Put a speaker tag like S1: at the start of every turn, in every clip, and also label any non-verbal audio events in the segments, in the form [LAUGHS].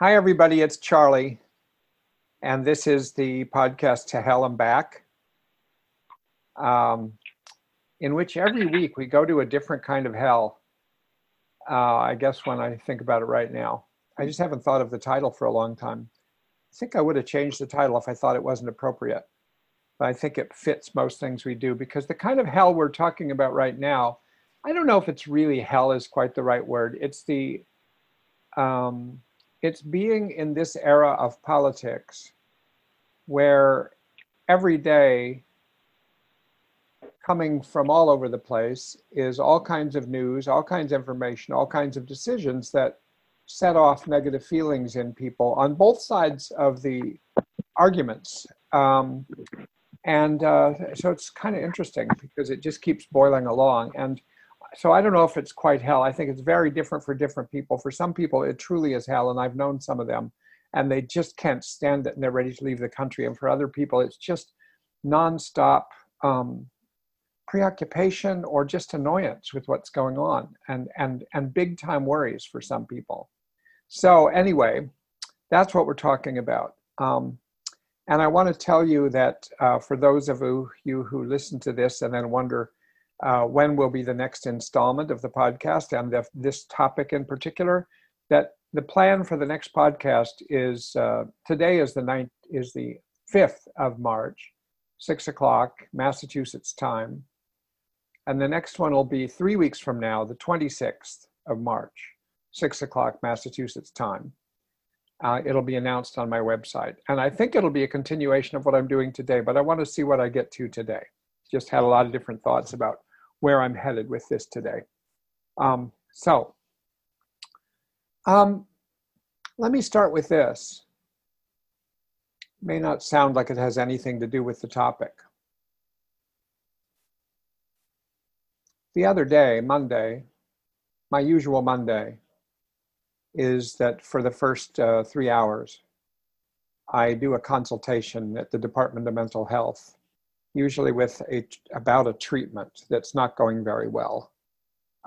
S1: Hi, everybody. It's Charlie. And this is the podcast To Hell and Back, um, in which every week we go to a different kind of hell. Uh, I guess when I think about it right now, I just haven't thought of the title for a long time. I think I would have changed the title if I thought it wasn't appropriate. But I think it fits most things we do because the kind of hell we're talking about right now, I don't know if it's really hell is quite the right word. It's the um, it's being in this era of politics where every day coming from all over the place is all kinds of news, all kinds of information, all kinds of decisions that set off negative feelings in people on both sides of the arguments. Um, and uh, so it's kind of interesting because it just keeps boiling along. And so I don't know if it's quite hell. I think it's very different for different people. For some people, it truly is hell, and I've known some of them, and they just can't stand it, and they're ready to leave the country. And for other people, it's just nonstop um, preoccupation or just annoyance with what's going on, and and and big time worries for some people. So anyway, that's what we're talking about. Um, and I want to tell you that uh, for those of you who listen to this and then wonder uh, when will be the next installment of the podcast and the, this topic in particular that the plan for the next podcast is uh, today is the ninth is the 5th of march 6 o'clock massachusetts time and the next one will be three weeks from now the 26th of march 6 o'clock massachusetts time. Uh, it'll be announced on my website and i think it'll be a continuation of what i'm doing today but i want to see what i get to today. Just had a lot of different thoughts about where I'm headed with this today. Um, so, um, let me start with this. may not sound like it has anything to do with the topic. The other day, Monday, my usual Monday, is that for the first uh, three hours, I do a consultation at the Department of Mental Health usually with a about a treatment that's not going very well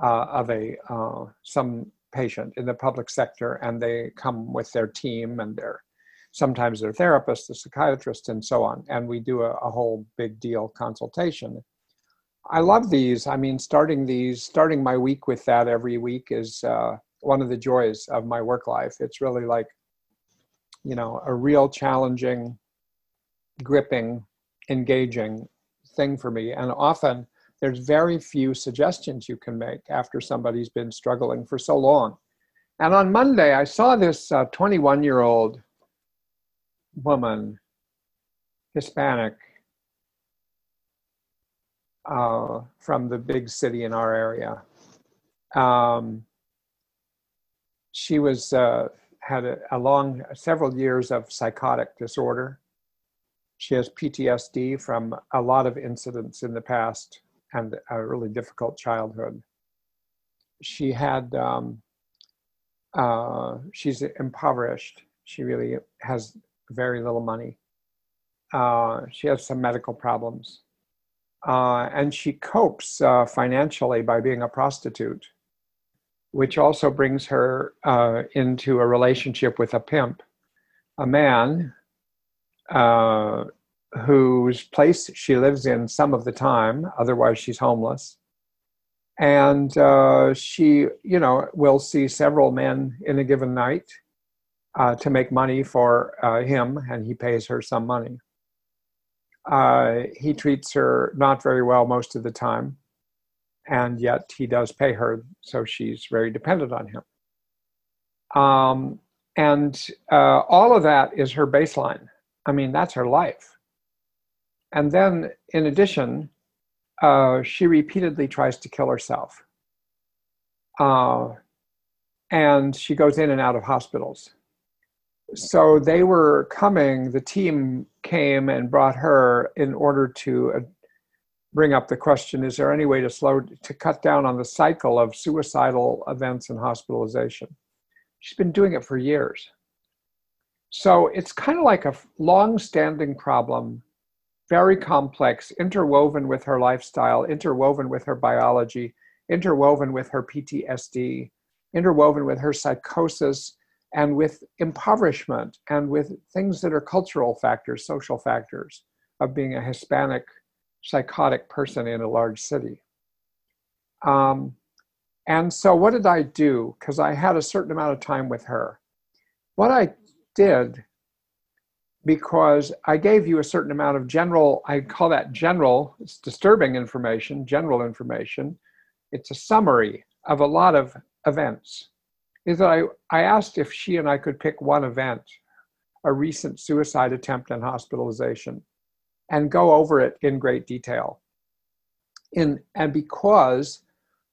S1: uh, of a uh, some patient in the public sector, and they come with their team and their sometimes their therapist, the psychiatrist, and so on, and we do a, a whole big deal consultation. I love these. I mean, starting these, starting my week with that every week is uh, one of the joys of my work life. It's really like, you know, a real challenging, gripping engaging thing for me. And often there's very few suggestions you can make after somebody's been struggling for so long. And on Monday, I saw this 21 uh, year old woman, Hispanic, uh, from the big city in our area. Um, she was uh, had a, a long several years of psychotic disorder she has PTSD from a lot of incidents in the past and a really difficult childhood. She had, um, uh, she's impoverished. She really has very little money. Uh, she has some medical problems. Uh, and she copes uh, financially by being a prostitute, which also brings her uh, into a relationship with a pimp, a man uh, whose place she lives in some of the time, otherwise, she's homeless. And uh, she, you know, will see several men in a given night uh, to make money for uh, him, and he pays her some money. Uh, he treats her not very well most of the time, and yet he does pay her, so she's very dependent on him. Um, and uh, all of that is her baseline. I mean, that's her life. And then, in addition, uh, she repeatedly tries to kill herself. Uh, and she goes in and out of hospitals. So they were coming, the team came and brought her in order to uh, bring up the question is there any way to slow to cut down on the cycle of suicidal events and hospitalization she's been doing it for years so it's kind of like a long-standing problem very complex, interwoven with her lifestyle, interwoven with her biology, interwoven with her PTSD, interwoven with her psychosis, and with impoverishment and with things that are cultural factors, social factors of being a Hispanic psychotic person in a large city. Um, and so, what did I do? Because I had a certain amount of time with her. What I did, because I gave you a certain amount of general, I call that general, it's disturbing information, general information. It's a summary of a lot of events. Is that I, I asked if she and I could pick one event, a recent suicide attempt and hospitalization, and go over it in great detail. In, and because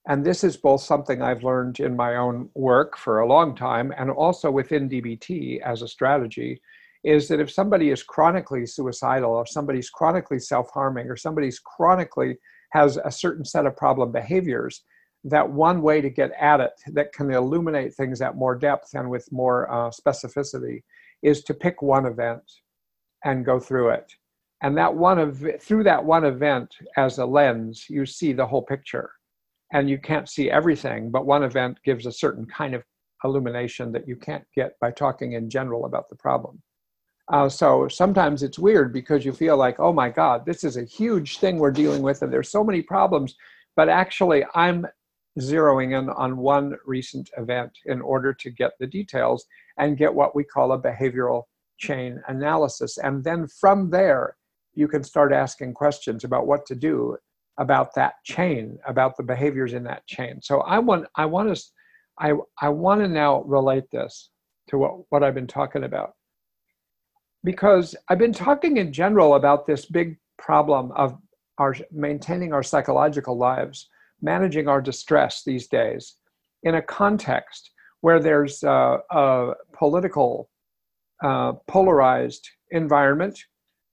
S1: and this is both something I've learned in my own work for a long time and also within DBT as a strategy is that if somebody is chronically suicidal, or somebody's chronically self harming, or somebody's chronically has a certain set of problem behaviors, that one way to get at it that can illuminate things at more depth and with more uh, specificity is to pick one event and go through it. And that one of through that one event as a lens, you see the whole picture and you can't see everything, but one event gives a certain kind of illumination that you can't get by talking in general about the problem. Uh, so sometimes it's weird because you feel like, oh my God, this is a huge thing we're dealing with, and there's so many problems. But actually, I'm zeroing in on one recent event in order to get the details and get what we call a behavioral chain analysis. And then from there, you can start asking questions about what to do about that chain, about the behaviors in that chain. So I want I want to I I want to now relate this to what, what I've been talking about. Because I've been talking in general about this big problem of our maintaining our psychological lives, managing our distress these days in a context where there's a, a political uh, polarized environment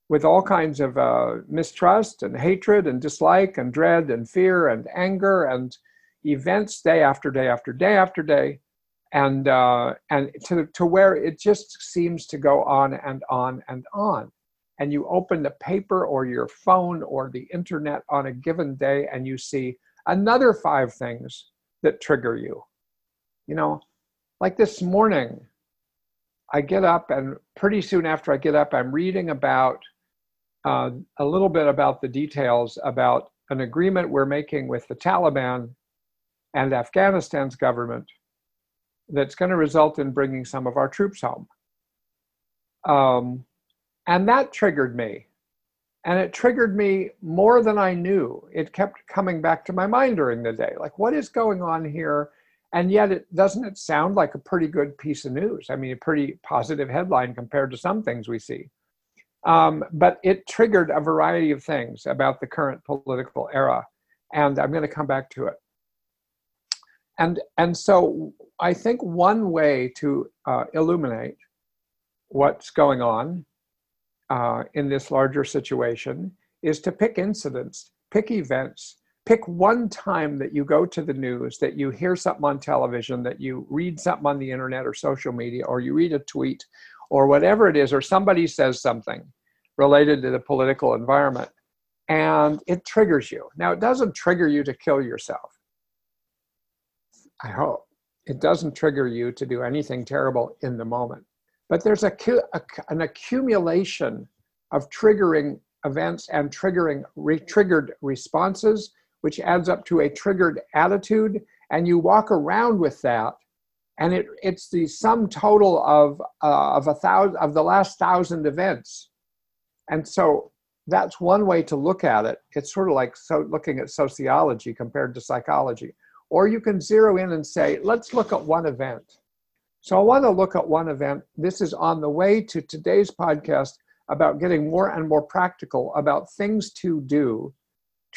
S1: with all kinds of uh, mistrust and hatred and dislike and dread and fear and anger and events day after day after day after day. And uh, and to, to where it just seems to go on and on and on. And you open the paper or your phone or the internet on a given day and you see another five things that trigger you. You know like this morning i get up and pretty soon after i get up i'm reading about uh, a little bit about the details about an agreement we're making with the Taliban and Afghanistan's government that's going to result in bringing some of our troops home. Um, and that triggered me. And it triggered me more than I knew. It kept coming back to my mind during the day. Like, what is going on here? And yet, it doesn't it sound like a pretty good piece of news? I mean, a pretty positive headline compared to some things we see. Um, but it triggered a variety of things about the current political era, and I'm going to come back to it. And and so I think one way to uh, illuminate what's going on uh, in this larger situation is to pick incidents, pick events, pick one time that you go to the news, that you hear something on television, that you read something on the internet or social media, or you read a tweet, or whatever it is, or somebody says something related to the political environment, and it triggers you. Now, it doesn't trigger you to kill yourself. I hope. It doesn't trigger you to do anything terrible in the moment. But there's a, an accumulation of triggering events and triggering re- triggered responses, which adds up to a triggered attitude. And you walk around with that and it, it's the sum total of uh, of a thousand of the last thousand events and so that's one way to look at it. It's sort of like so looking at sociology compared to psychology. Or you can zero in and say let's look at one event. So i want to look at one event. This is on the way to today's podcast about getting more and more practical about things to do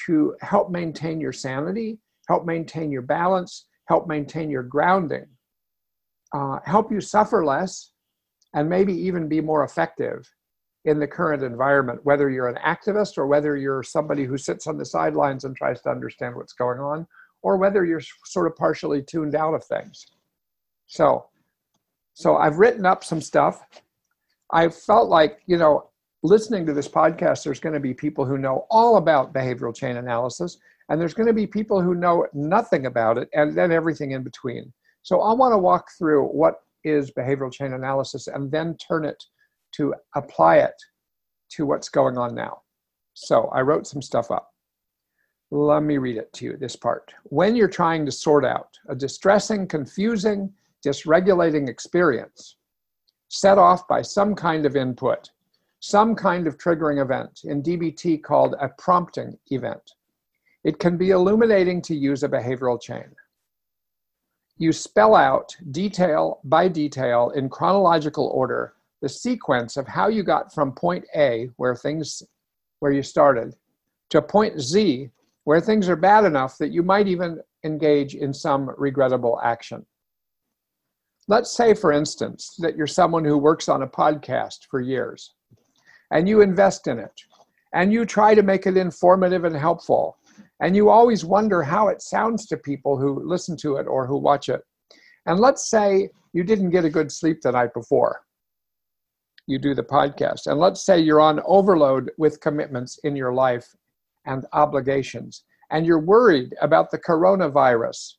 S1: to help maintain your sanity help maintain your balance help maintain your grounding uh, help you suffer less, and maybe even be more effective in the current environment, whether you're an activist or whether you're somebody who sits on the sidelines and tries to understand what's going on, or whether you're sort of partially tuned out of things. So, so I've written up some stuff. I felt like, you know, listening to this podcast, there's going to be people who know all about behavioral chain analysis, and there's going to be people who know nothing about it, and then everything in between. So I want to walk through what is behavioral chain analysis and then turn it to apply it to what's going on now. So I wrote some stuff up. Let me read it to you, this part. When you're trying to sort out a distressing, confusing, dysregulating experience set off by some kind of input, some kind of triggering event, in DBT called a prompting event, it can be illuminating to use a behavioral chain. You spell out detail by detail in chronological order the sequence of how you got from point A, where things where you started, to point Z, where things are bad enough that you might even engage in some regrettable action. Let's say, for instance, that you're someone who works on a podcast for years and you invest in it and you try to make it informative and helpful. And you always wonder how it sounds to people who listen to it or who watch it. And let's say you didn't get a good sleep the night before you do the podcast. And let's say you're on overload with commitments in your life and obligations, and you're worried about the coronavirus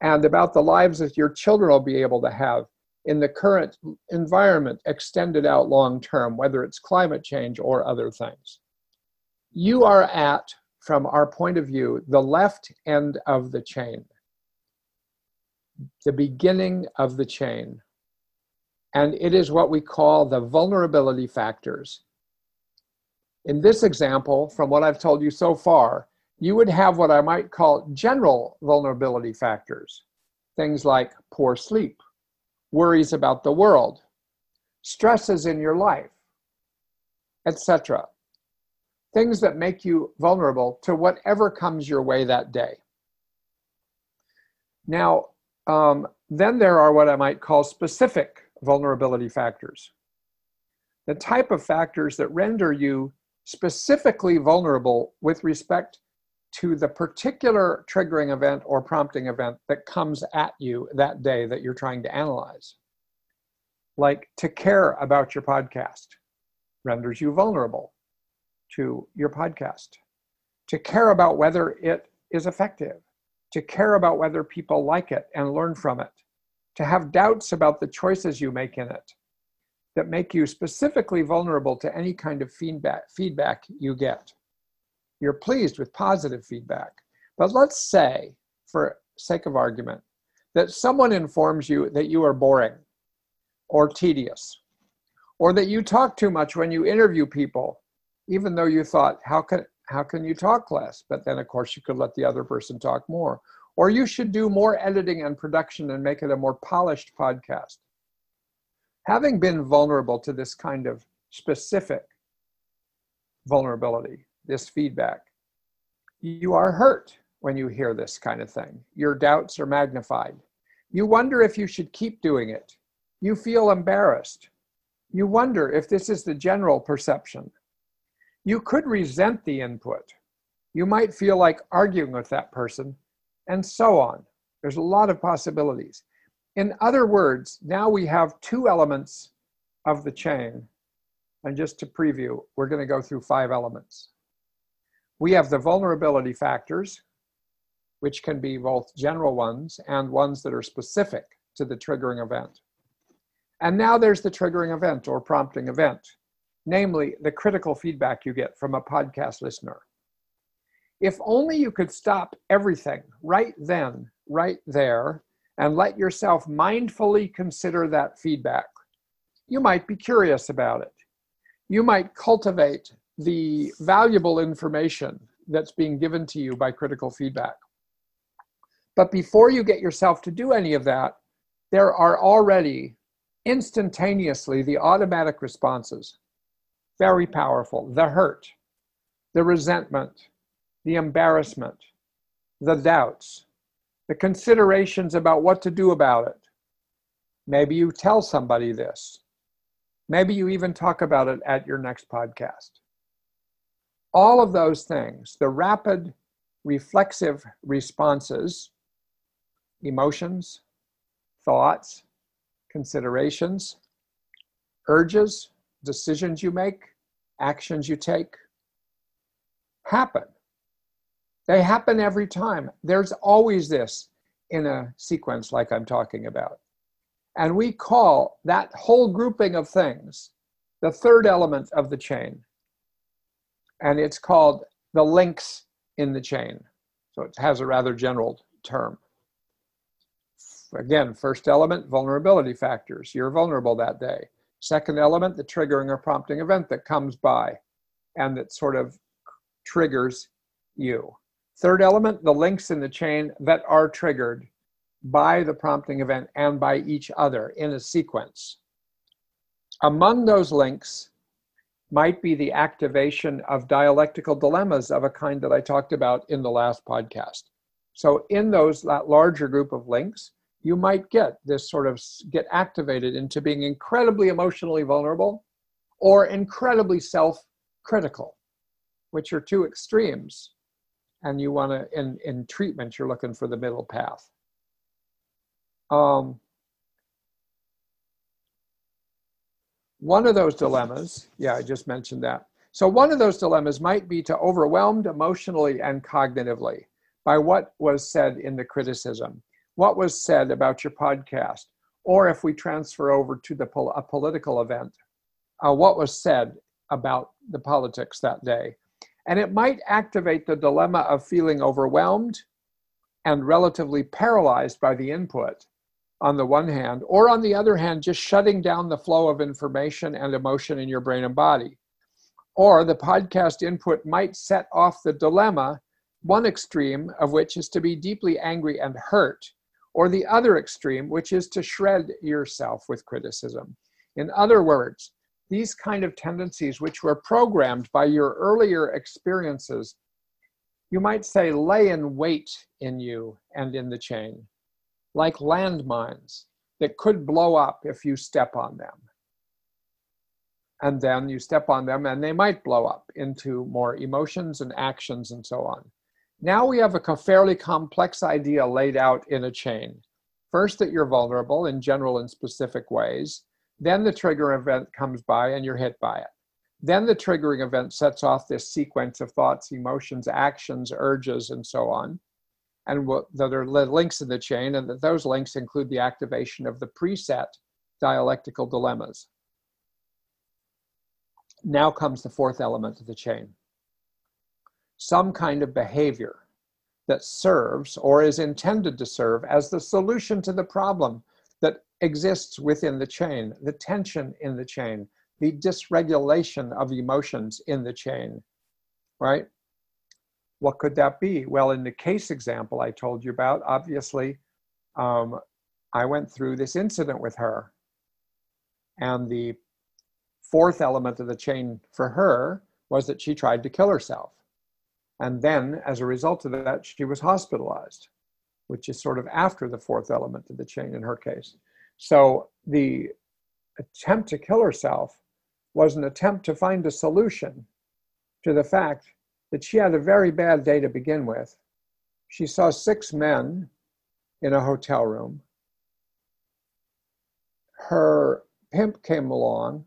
S1: and about the lives that your children will be able to have in the current environment extended out long term, whether it's climate change or other things. You are at, from our point of view, the left end of the chain, the beginning of the chain and it is what we call the vulnerability factors. In this example, from what I've told you so far, you would have what I might call general vulnerability factors. Things like poor sleep, worries about the world, stresses in your life, etc. Things that make you vulnerable to whatever comes your way that day. Now, um, then there are what I might call specific vulnerability factors. The type of factors that render you specifically vulnerable with respect to the particular triggering event or prompting event that comes at you that day that you're trying to analyze. Like to care about your podcast renders you vulnerable to your podcast. To care about whether it is effective, to care about whether people like it and learn from it, to have doubts about the choices you make in it that make you specifically vulnerable to any kind of feedback, feedback you get. You're pleased with positive feedback. But let's say, for sake of argument, that someone informs you that you are boring or tedious, or that you talk too much when you interview people, even though you thought, how can, how can you talk less? But then, of course, you could let the other person talk more. Or you should do more editing and production and make it a more polished podcast. Having been vulnerable to this kind of specific vulnerability, this feedback, you are hurt when you hear this kind of thing. Your doubts are magnified. You wonder if you should keep doing it. You feel embarrassed. You wonder if this is the general perception. You could resent the input. You might feel like arguing with that person and so on. There's a lot of possibilities. In other words, now we have two elements of the chain. And just to preview, we're going to go through five elements. We have the vulnerability factors, which can be both general ones and ones that are specific to the triggering event. And now there's the triggering event or prompting event, namely the critical feedback you get from a podcast listener. If only you could stop everything right then, right there, and let yourself mindfully consider that feedback. You might be curious about it. You might cultivate the valuable information that's being given to you by critical feedback. But before you get yourself to do any of that, there are already instantaneously the automatic responses. Very powerful. The hurt, the resentment, the embarrassment, the doubts, the considerations about what to do about it. Maybe you tell somebody this. Maybe you even talk about it at your next podcast. All of those things, the rapid reflexive responses, emotions, thoughts, considerations, urges, decisions you make, actions you take, happen they happen every time. There's always this in a sequence like I'm talking about. And we call that whole grouping of things the third element of the chain. And it's called the links in the chain. So it has a rather general term. Again, first element, vulnerability factors. You're vulnerable that day. Second element, the triggering or prompting event that comes by and that sort of triggers you. Third element, the links in the chain that are triggered by the prompting event and by each other in a sequence. Among those links might be the activation of dialectical dilemmas of a kind that I talked about in the last podcast. So, in those that larger group of links, you might get this sort of get activated into being incredibly emotionally vulnerable or incredibly self critical, which are two extremes. And you want to, in, in treatment, you're looking for the middle path. Um, one of those dilemmas, yeah, I just mentioned that. So, one of those dilemmas might be to overwhelmed emotionally and cognitively by what was said in the criticism what was said about your podcast, or if we transfer over to the a political event, uh, what was said about the politics that day. And it might activate the dilemma of feeling overwhelmed and relatively paralyzed by the input on the one hand, or on the other hand, just shutting down the flow of information and emotion in your brain and body. Or the podcast input might set off the dilemma, one extreme of which is to be deeply angry and hurt or the other extreme, which is to shred yourself with criticism. In other words, these kind of tendencies, which were programmed by your earlier experiences, you might say lay in wait in you and in the chain, like landmines that could blow up if you step on them. And then you step on them and they might blow up into more emotions and actions and so on. Now we have a fairly complex idea laid out in a chain. First, that you're vulnerable in general and specific ways. Then the trigger event comes by and you're hit by it. Then the triggering event sets off this sequence of thoughts, emotions, actions, urges, and so on. And what, there are links in the chain, and that those links include the activation of the preset dialectical dilemmas. Now comes the fourth element of the chain some kind of behavior that serves or is intended to serve as the solution to the problem exists within the chain, the tension in the chain, the dysregulation of emotions in the chain, right? What could that be? Well, in the case example I told you about, obviously, um, I went through this incident with her. And the fourth element of the chain for her was that she tried to kill herself. And then, as a result of that, she was hospitalized, which is sort of after the fourth element of the chain in her case. So the attempt to kill herself was an attempt to find a solution to the fact that she had a very bad day to begin with. She saw six men in a hotel room. Her pimp came along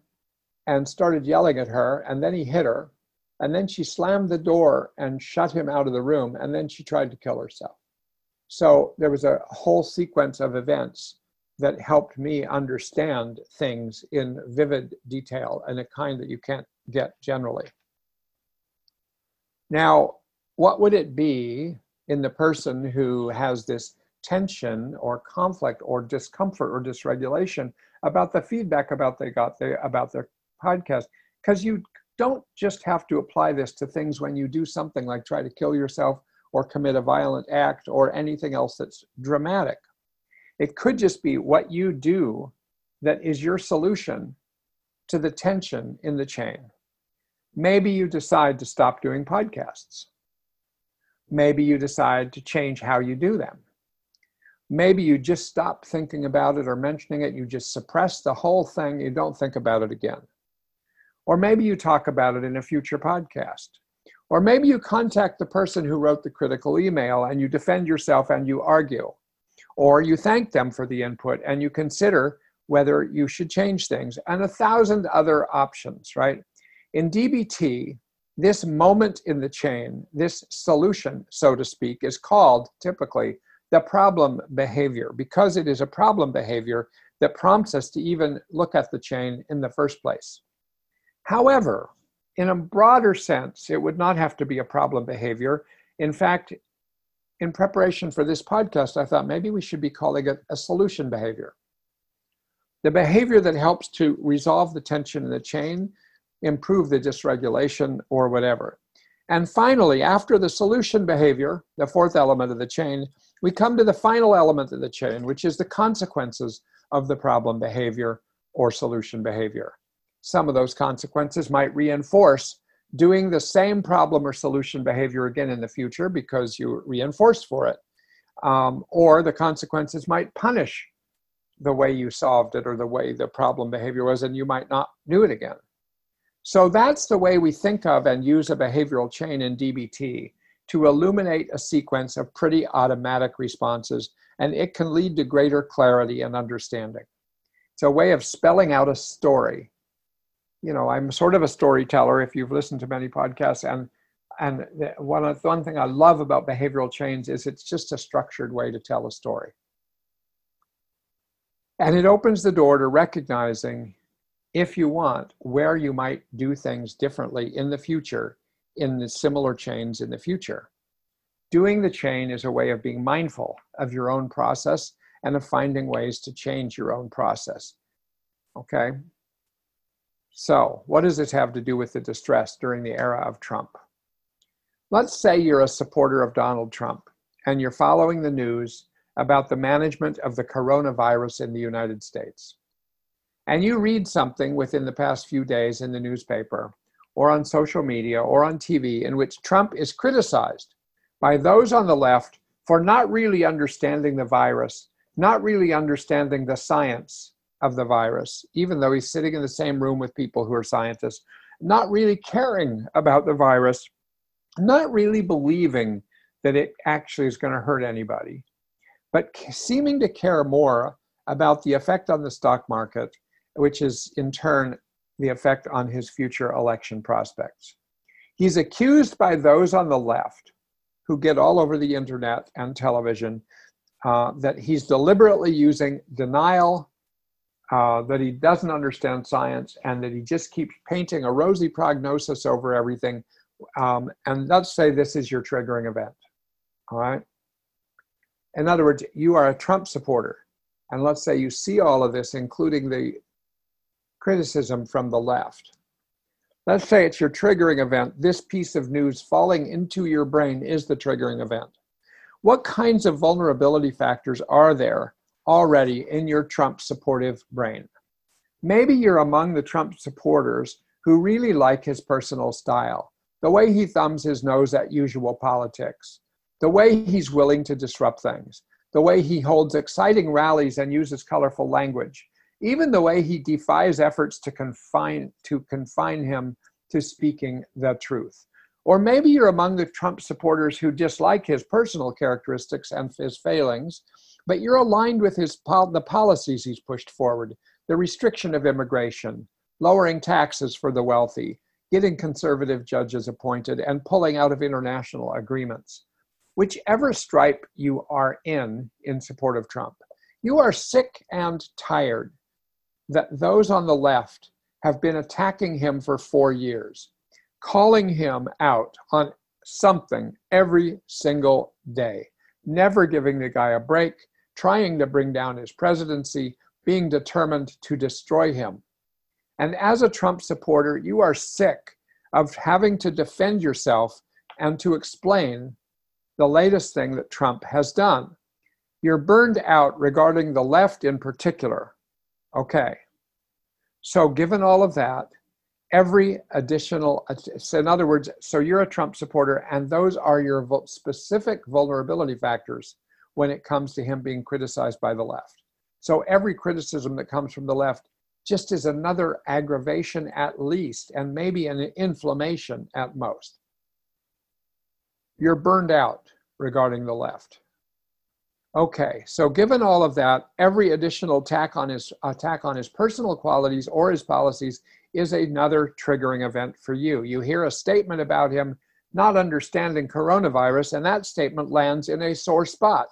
S1: and started yelling at her, and then he hit her. And then she slammed the door and shut him out of the room. And then she tried to kill herself. So there was a whole sequence of events that helped me understand things in vivid detail and a kind that you can't get generally. Now, what would it be in the person who has this tension or conflict or discomfort or dysregulation about the feedback about they got their, about their podcast? Because you don't just have to apply this to things when you do something like try to kill yourself or commit a violent act or anything else that's dramatic. It could just be what you do that is your solution to the tension in the chain. Maybe you decide to stop doing podcasts. Maybe you decide to change how you do them. Maybe you just stop thinking about it or mentioning it. You just suppress the whole thing. You don't think about it again. Or maybe you talk about it in a future podcast. Or maybe you contact the person who wrote the critical email and you defend yourself and you argue. Or you thank them for the input and you consider whether you should change things and a thousand other options, right? In DBT, this moment in the chain, this solution, so to speak, is called typically the problem behavior. Because it is a problem behavior, that prompts us to even look at the chain in the first place. However, in a broader sense, it would not have to be a problem behavior. In fact, in preparation for this podcast, I thought maybe we should be calling it a solution behavior. The behavior that helps to resolve the tension in the chain, improve the dysregulation, or whatever. And finally, after the solution behavior, the fourth element of the chain, we come to the final element of the chain, which is the consequences of the problem behavior or solution behavior. Some of those consequences might reinforce doing the same problem or solution behavior again in the future because you reinforced for it. Um, or the consequences might punish the way you solved it or the way the problem behavior was, and you might not do it again. So that's the way we think of and use a behavioral chain in DBT to illuminate a sequence of pretty automatic responses, and it can lead to greater clarity and understanding. It's a way of spelling out a story. You know, I'm sort of a storyteller if you've listened to many podcasts, and and one, one thing I love about behavioral chains is it's just a structured way to tell a story. And it opens the door to recognizing if you want, where you might do things differently in the future in the similar chains in the future. Doing the chain is a way of being mindful of your own process and of finding ways to change your own process. Okay? So, what does this have to do with the distress during the era of Trump? Let's say you're a supporter of Donald Trump and you're following the news about the management of the coronavirus in the United States and you read something within the past few days in the newspaper or on social media or on TV in which Trump is criticized by those on the left for not really understanding the virus, not really understanding the science of the virus, even though he's sitting in the same room with people who are scientists, not really caring about the virus, not really believing that it actually is going to hurt anybody, but seeming to care more about the effect on the stock market which is in turn the effect on his future election prospects. He's accused by those on the left who get all over the internet and television uh, that he's deliberately using denial, uh, that he doesn't understand science, and that he just keeps painting a rosy prognosis over everything. Um, and let's say this is your triggering event. All right. In other words, you are a Trump supporter. And let's say you see all of this, including the criticism from the left. Let's say it's your triggering event. This piece of news falling into your brain is the triggering event. What kinds of vulnerability factors are there already in your Trump supportive brain? Maybe you're among the Trump supporters who really like his personal style, the way he thumbs his nose at usual politics, the way he's willing to disrupt things, the way he holds exciting rallies and uses colorful language, even the way he defies efforts to confine to confine him to speaking the truth. Or maybe you're among the Trump supporters who dislike his personal characteristics and his failings, but you're aligned with his the policies he's pushed forward, the restriction of immigration, lowering taxes for the wealthy, getting conservative judges appointed, and pulling out of international agreements. Whichever stripe you are in in support of Trump, you are sick and tired that those on the left have been attacking him for four years, calling him out on something every single day, never giving the guy a break, trying to bring down his presidency, being determined to destroy him. And as a Trump supporter, you are sick of having to defend yourself and to explain the latest thing that Trump has done. You're burned out regarding the left in particular. Okay, so, given all of that, every additional, so in other words, so you're a Trump supporter, and those are your specific vulnerability factors when it comes to him being criticized by the left. So, every criticism that comes from the left just is another aggravation at least, and maybe an inflammation at most. You're burned out regarding the left. Okay, so given all of that, every additional attack on his attack on his personal qualities or his policies is another triggering event for you. You hear a statement about him not understanding coronavirus, and that statement lands in a sore spot.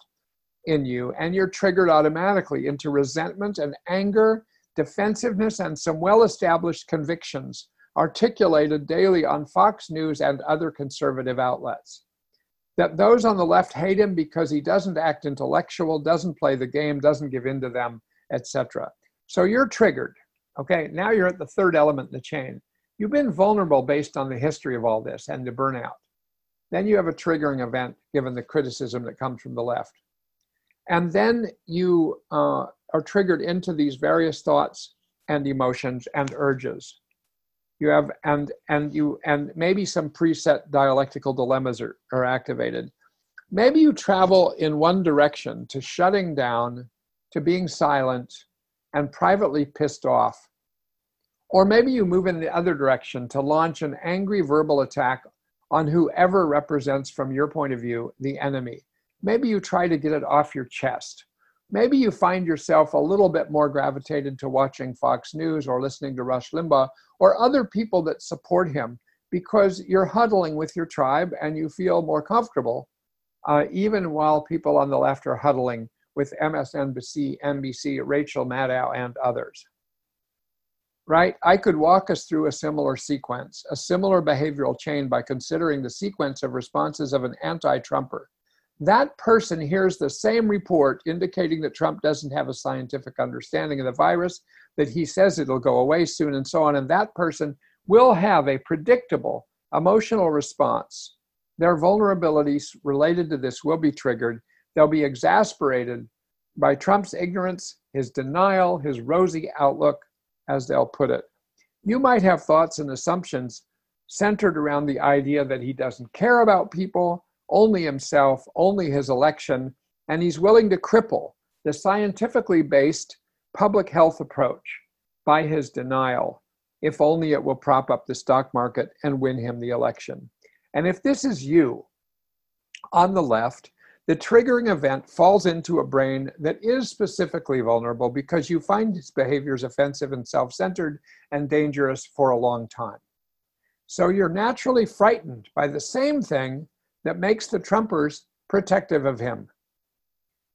S1: In you, and you're triggered automatically into resentment and anger, defensiveness, and some well established convictions articulated daily on Fox News and other conservative outlets. That those on the left hate him because he doesn't act intellectual, doesn't play the game, doesn't give in to them, etc. So you're triggered. Okay, now you're at the third element in the chain. You've been vulnerable based on the history of all this and the burnout. Then you have a triggering event given the criticism that comes from the left. And then you uh, are triggered into these various thoughts and emotions and urges. You have and and you and maybe some preset dialectical dilemmas are, are activated. Maybe you travel in one direction to shutting down to being silent and privately pissed off. Or maybe you move in the other direction to launch an angry verbal attack on whoever represents from your point of view the enemy maybe you try to get it off your chest maybe you find yourself a little bit more gravitated to watching Fox News or listening to Rush Limbaugh or other people that support him because you're huddling with your tribe and you feel more comfortable, uh, even while people on the left are huddling with MSNBC, NBC, Rachel Maddow, and others. Right? I could walk us through a similar sequence, a similar behavioral chain by considering the sequence of responses of an anti Trumper that person hears the same report indicating that Trump doesn't have a scientific understanding of the virus, that he says it'll go away soon, and so on. And that person will have a predictable emotional response. Their vulnerabilities related to this will be triggered. They'll be exasperated by Trump's ignorance, his denial, his rosy outlook, as they'll put it. You might have thoughts and assumptions centered around the idea that he doesn't care about people only himself, only his election, and he's willing to cripple the scientifically based public health approach by his denial, if only it will prop up the stock market and win him the election. And if this is you on the left, the triggering event falls into a brain that is specifically vulnerable because you find its behaviors offensive and self centered and dangerous for a long time. So you're naturally frightened by the same thing that makes the Trumpers protective of him.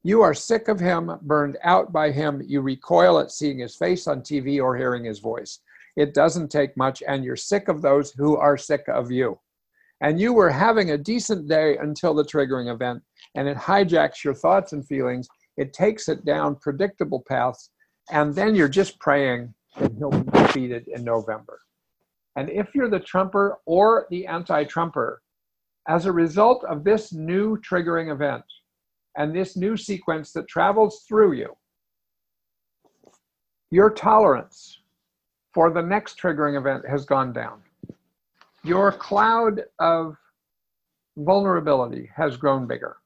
S1: You are sick of him, burned out by him. You recoil at seeing his face on TV or hearing his voice. It doesn't take much, and you're sick of those who are sick of you. And you were having a decent day until the triggering event, and it hijacks your thoughts and feelings. It takes it down predictable paths, and then you're just praying that he'll be defeated in November. And if you're the Trumper or the anti Trumper, as a result of this new triggering event and this new sequence that travels through you, your tolerance for the next triggering event has gone down. Your cloud of vulnerability has grown bigger.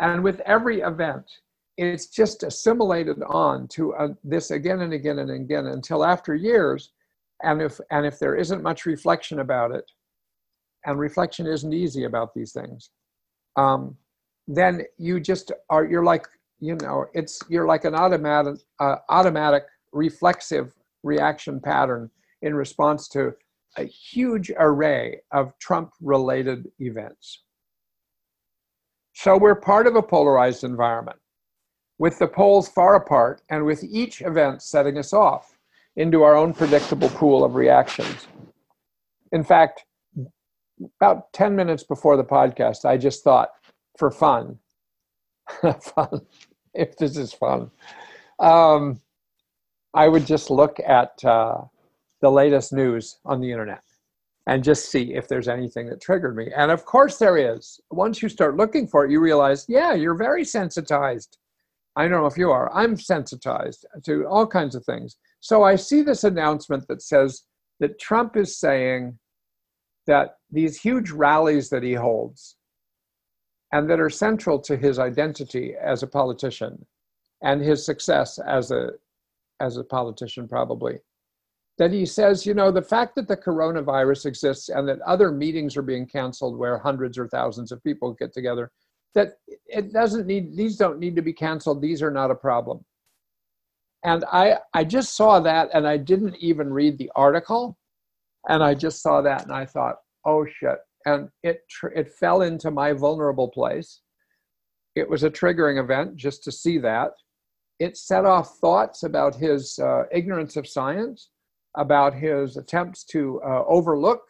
S1: And with every event, it's just assimilated on to uh, this again and again and again until after years. And if, and if there isn't much reflection about it, and reflection isn't easy about these things, um, then you just are, you're like, you know, it's, you're like an automatic, uh, automatic reflexive reaction pattern in response to a huge array of Trump related events. So we're part of a polarized environment with the poles far apart and with each event setting us off into our own predictable pool of reactions. In fact, about 10 minutes before the podcast, I just thought for fun, [LAUGHS] fun, if this is fun, um, I would just look at uh, the latest news on the internet and just see if there's anything that triggered me. And of course, there is. Once you start looking for it, you realize, yeah, you're very sensitized. I don't know if you are. I'm sensitized to all kinds of things. So I see this announcement that says that Trump is saying that these huge rallies that he holds and that are central to his identity as a politician and his success as a as a politician probably that he says you know the fact that the coronavirus exists and that other meetings are being canceled where hundreds or thousands of people get together that it doesn't need these don't need to be canceled. These are not a problem. And i i just saw that and i didn't even read the article and I just saw that and I thought, oh shit. And it, it fell into my vulnerable place it was a triggering event just to see that. It set off thoughts about his uh, ignorance of science, about his attempts to uh, overlook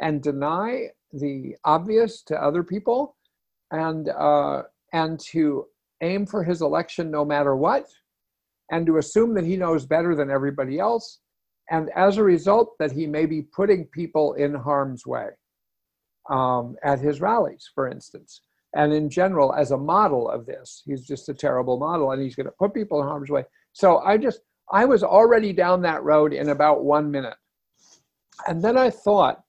S1: and deny the obvious to other people, and uh, and to aim for his election no matter what, and to assume that he knows better than everybody else, and as a result, that he may be putting people in harm's way um, at his rallies, for instance. And in general, as a model of this, he's just a terrible model and he's going to put people in harm's way. So I just, I was already down that road in about one minute. And then I thought,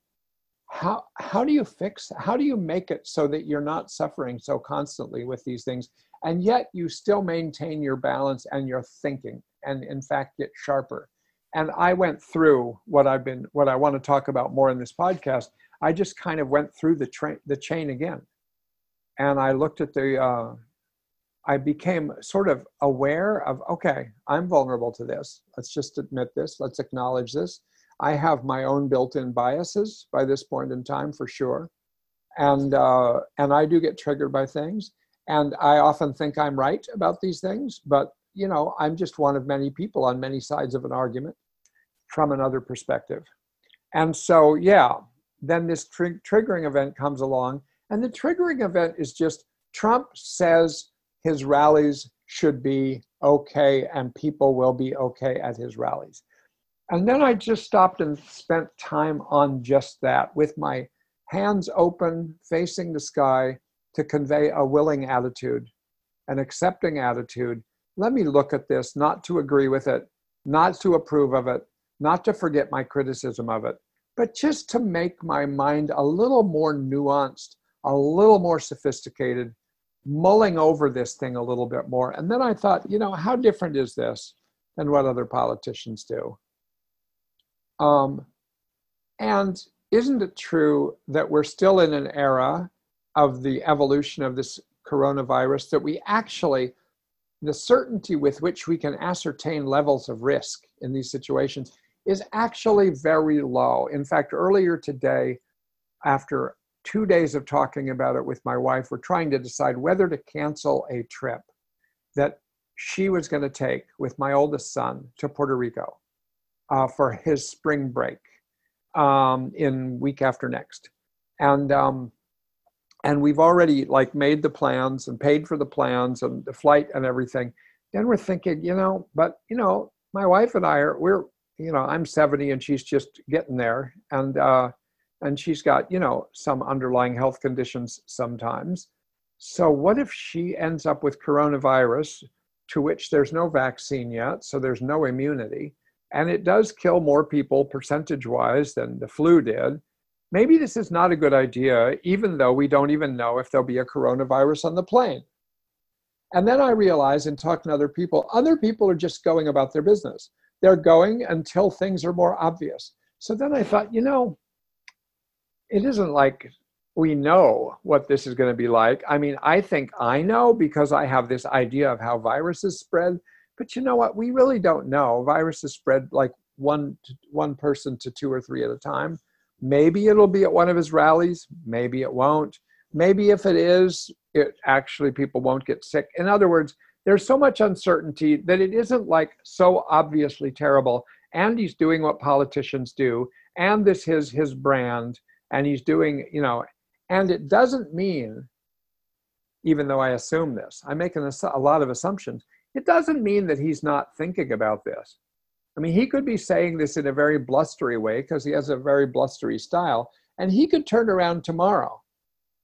S1: how, how do you fix, how do you make it so that you're not suffering so constantly with these things? And yet you still maintain your balance and your thinking and in fact get sharper. And I went through what I've been, what I want to talk about more in this podcast. I just kind of went through the train, the chain again and I looked at the, uh, I became sort of aware of, okay, I'm vulnerable to this. Let's just admit this. Let's acknowledge this. I have my own built-in biases by this point in time, for sure, and uh, and I do get triggered by things, and I often think I'm right about these things, but you know, I'm just one of many people on many sides of an argument from another perspective, and so yeah, then this tr- triggering event comes along and the triggering event is just Trump says his rallies should be okay and people will be okay at his rallies. And then I just stopped and spent time on just that with my hands open, facing the sky to convey a willing attitude, an accepting attitude. Let me look at this, not to agree with it, not to approve of it, not to forget my criticism of it, but just to make my mind a little more nuanced a little more sophisticated, mulling over this thing a little bit more. And then I thought, you know, how different is this than what other politicians do? Um, and isn't it true that we're still in an era of the evolution of this coronavirus that we actually, the certainty with which we can ascertain levels of risk in these situations is actually very low. In fact, earlier today, after two days of talking about it with my wife. We're trying to decide whether to cancel a trip that she was going to take with my oldest son to Puerto Rico uh, for his spring break um, in week after next, and um, and we've already like made the plans and paid for the plans and the flight and everything. Then we're thinking, you know, but you know, my wife and I are we're you know I'm 70 and she's just getting there, and uh, and she's got you know some underlying health conditions sometimes. So what if she ends up with coronavirus to which there's no vaccine yet so there's no immunity and it does kill more people percentage wise than the flu did? Maybe this is not a good idea even though we don't even know if there'll be a coronavirus on the plane. And then i realize in talking to other people other people are just going about their business they're going until things are more obvious so then i thought you know it isn't like we know what this is going to be like. I mean, I think I know because I have this idea of how viruses spread. But you know what? We really don't know. Viruses spread like one to, one person to two or three at a time. Maybe it'll be at one of his rallies. Maybe it won't. Maybe if it is, it actually people won't get sick. In other words, there's so much uncertainty that it isn't like so obviously terrible. And he's doing what politicians do, and this is his brand and he's doing, you know, and it doesn't mean, even though I assume this, I'm making a, a lot of assumptions, it doesn't mean that he's not thinking about this. I mean, he could be saying this in a very blustery way because he has a very blustery style, and he could turn around tomorrow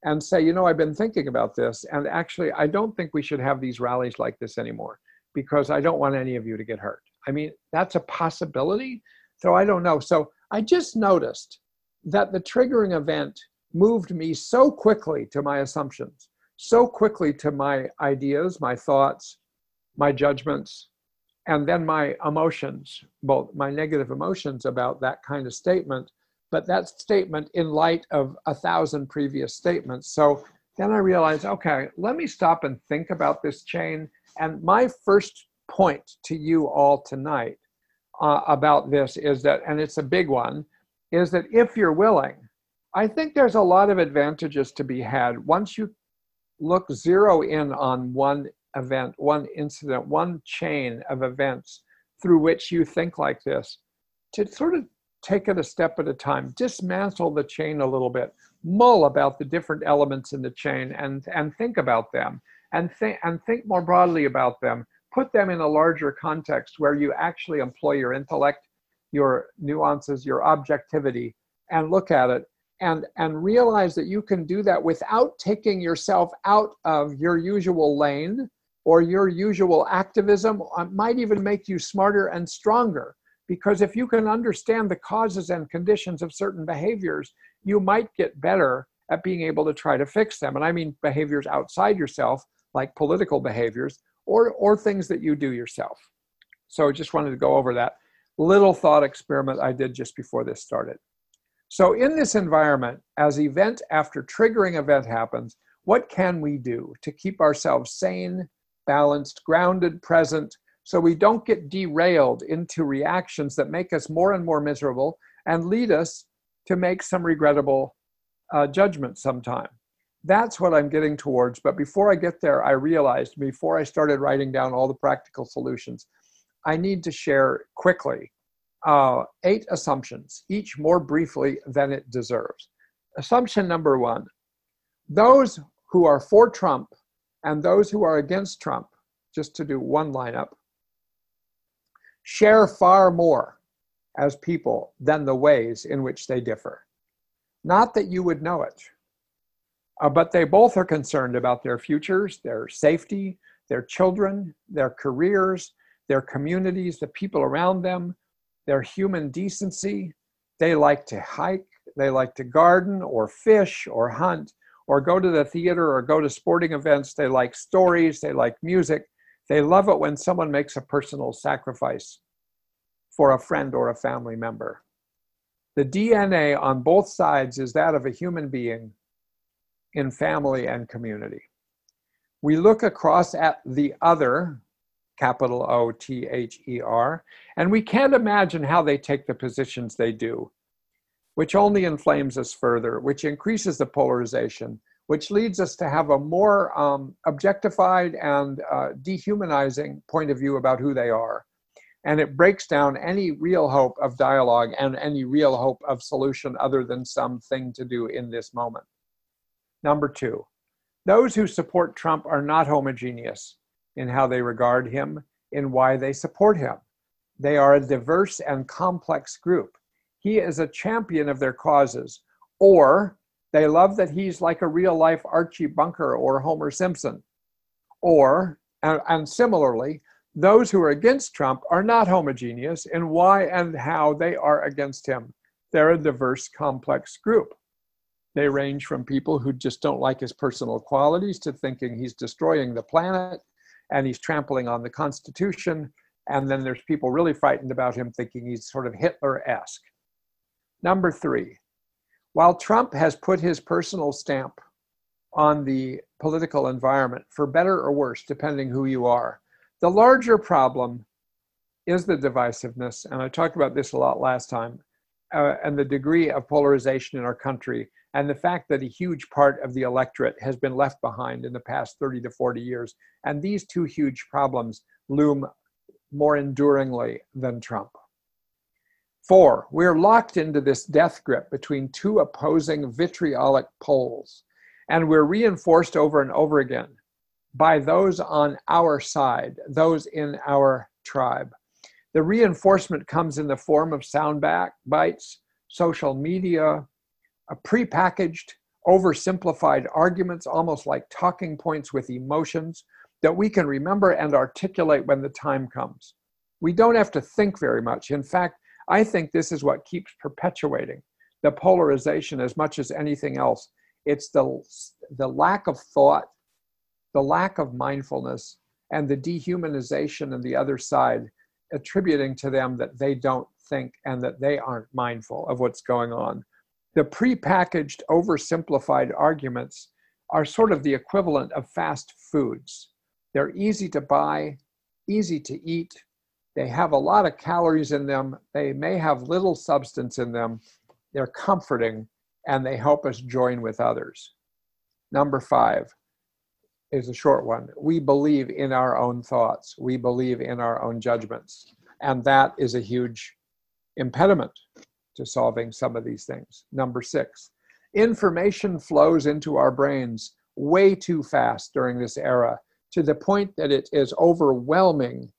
S1: and say, you know, I've been thinking about this, and actually, I don't think we should have these rallies like this anymore because I don't want any of you to get hurt. I mean, that's a possibility. So I don't know. So I just noticed that the triggering event moved me so quickly to my assumptions, so quickly to my ideas, my thoughts, my judgments, and then my emotions, both my negative emotions about that kind of statement, but that statement in light of a thousand previous statements. So then I realized, okay, let me stop and think about this chain. And my first point to you all tonight uh, about this is that, and it's a big one, is that if you're willing, I think there's a lot of advantages to be had once you look zero in on one event, one incident, one chain of events through which you think like this, to sort of take it a step at a time, dismantle the chain a little bit, mull about the different elements in the chain and, and think about them and think and think more broadly about them. Put them in a larger context where you actually employ your intellect, your nuances, your objectivity, and look at it and and realize that you can do that without taking yourself out of your usual lane or your usual activism it might even make you smarter and stronger because if you can understand the causes and conditions of certain behaviors you might get better at being able to try to fix them. And i mean behaviors outside yourself like political behaviors or or things that you do yourself. So I just wanted to go over that little thought experiment i did just before this started. So in this environment as event after triggering event happens what can we do to keep ourselves sane balanced, grounded, present, so we don't get derailed into reactions that make us more and more miserable and lead us to make some regrettable uh, judgments sometime. That's what I'm getting towards. But before I get there, I realized before I started writing down all the practical solutions, I need to share quickly uh, eight assumptions, each more briefly than it deserves. Assumption number one those who are for Trump and those who are against Trump, just to do one lineup, share far more as people than the ways in which they differ. Not that you would know it, uh, but they both are concerned about their futures, their safety, their children, their careers, their communities, the people around them, their human decency. They like to hike, they like to garden or fish or hunt or go to the theater or go to sporting events. They like stories, they like music. They love it when someone makes a personal sacrifice for a friend or a family member. The DNA on both sides is that of a human being in family and community. We look across at the other, capital O T H E R, and we can't imagine how they take the positions they do which only inflames us further, which increases the polarization, which leads us to have a more um, objectified and uh, dehumanizing point of view about who they are. And it breaks down any real hope of dialogue and any real hope of solution other than something to do in this moment. Number two, those who support Trump are not homogeneous in how they regard him, in why they support him. They are a diverse and complex group he is a champion of their causes, or they love that he's like a real life Archie Bunker or Homer Simpson. Or, and, and similarly, those who are against Trump are not homogeneous in why and how they are against him. They're a diverse, complex group. They range from people who just don't like his personal qualities to thinking he's destroying the planet and he's trampling on the Constitution. And then there's people really frightened about him thinking he's sort of Hitler esque. Number three, while Trump has put his personal stamp on the political environment, for better or worse, depending who you are, the larger problem is the divisiveness. And I talked about this a lot last time, uh, and the degree of polarization in our country, and the fact that a huge part of the electorate has been left behind in the past 30 to 40 years. And these two huge problems loom more enduringly than Trump. Four, we're locked into this death grip between two opposing vitriolic poles, and we're reinforced over and over again by those on our side, those in our tribe. The reinforcement comes in the form of sound bites, social media, a prepackaged, oversimplified arguments, almost like talking points with emotions that we can remember and articulate when the time comes. We don't have to think very much. In fact, I think this is what keeps perpetuating the polarization as much as anything else. It's the, the lack of thought, the lack of mindfulness, and the dehumanization of the other side, attributing to them that they don't think and that they aren't mindful of what's going on. The prepackaged, oversimplified arguments are sort of the equivalent of fast foods. They're easy to buy, easy to eat, they have a lot of calories in them. They may have little substance in them. They're comforting and they help us join with others. Number five, is a short one. We believe in our own thoughts. We believe in our own judgments. And that is a huge impediment to solving some of these things. Number six, information flows into our brains way too fast during this era to the point that it is overwhelming,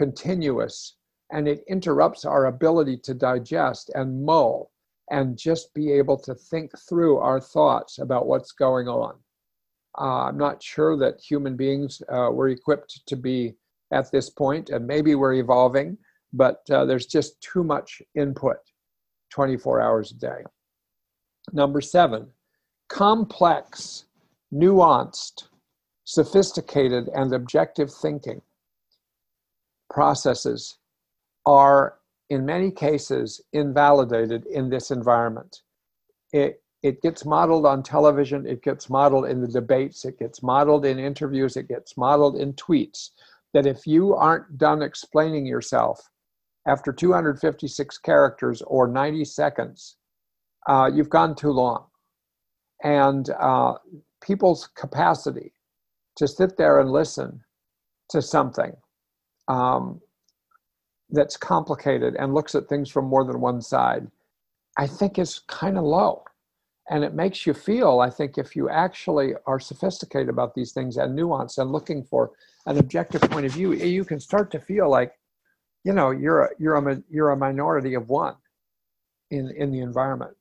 S1: continuous, and it interrupts our ability to digest and mull and just be able to think through our thoughts about what's going on. Uh, I'm not sure that human beings uh, were equipped to be at this point, and maybe we're evolving, but uh, there's just too much input 24 hours a day. Number seven, complex, nuanced, sophisticated, and objective thinking processes are, in many cases, invalidated in this environment. It, it gets modeled on television, it gets modeled in the debates, it gets modeled in interviews, it gets modeled in tweets. That if you aren't done explaining yourself after 256 characters or 90 seconds, uh, you've gone too long. And uh, people's capacity to sit there and listen to something um, that's complicated and looks at things from more than one side, I think is kind of low. And it makes you feel, I think, if you actually are sophisticated about these things and nuance and looking for an objective point of view, you can start to feel like, you know, you're a, you're a, you're a minority of one in, in the environment.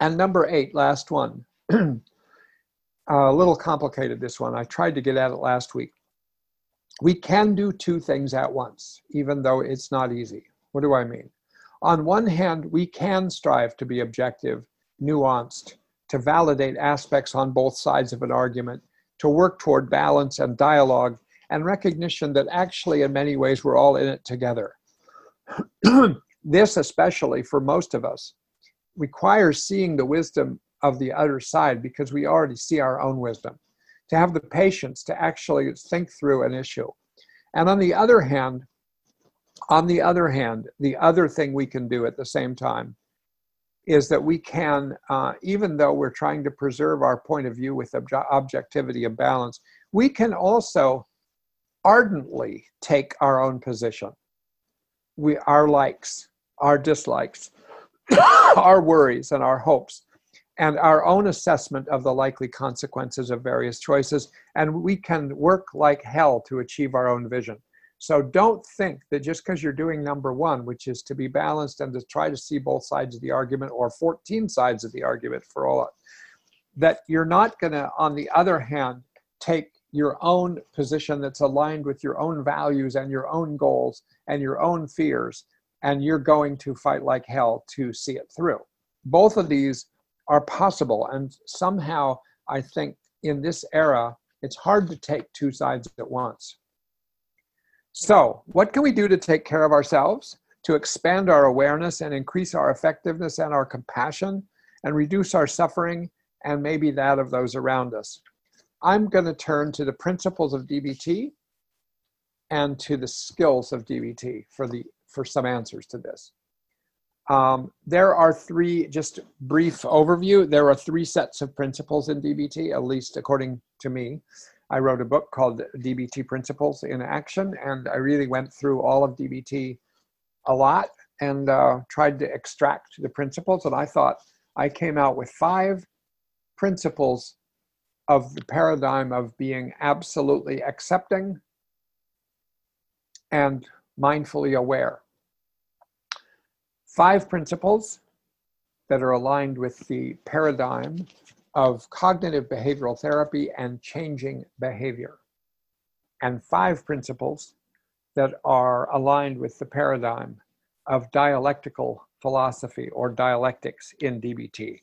S1: And number eight, last one. [CLEARS THROAT] a little complicated, this one. I tried to get at it last week. We can do two things at once, even though it's not easy. What do I mean? On one hand, we can strive to be objective, nuanced, to validate aspects on both sides of an argument, to work toward balance and dialogue, and recognition that actually, in many ways, we're all in it together. [CLEARS THROAT] this, especially for most of us, requires seeing the wisdom of the other side because we already see our own wisdom to have the patience to actually think through an issue. And on the other hand, on the other hand, the other thing we can do at the same time is that we can, uh, even though we're trying to preserve our point of view with obje- objectivity and balance, we can also ardently take our own position. We, our likes, our dislikes, [COUGHS] our worries, and our hopes and our own assessment of the likely consequences of various choices, and we can work like hell to achieve our own vision. So don't think that just because you're doing number one, which is to be balanced and to try to see both sides of the argument, or 14 sides of the argument for all, that you're not going to, on the other hand, take your own position that's aligned with your own values and your own goals and your own fears, and you're going to fight like hell to see it through. Both of these are possible. And somehow, I think in this era, it's hard to take two sides at once. So, what can we do to take care of ourselves, to expand our awareness and increase our effectiveness and our compassion, and reduce our suffering and maybe that of those around us? I'm going to turn to the principles of DBT and to the skills of DBT for the for some answers to this. Um, there are three, just brief overview, there are three sets of principles in DBT, at least according to me. I wrote a book called DBT Principles in Action, and I really went through all of DBT a lot and uh, tried to extract the principles. And I thought I came out with five principles of the paradigm of being absolutely accepting and mindfully aware five principles that are aligned with the paradigm of cognitive behavioral therapy and changing behavior, and five principles that are aligned with the paradigm of dialectical philosophy or dialectics in DBT.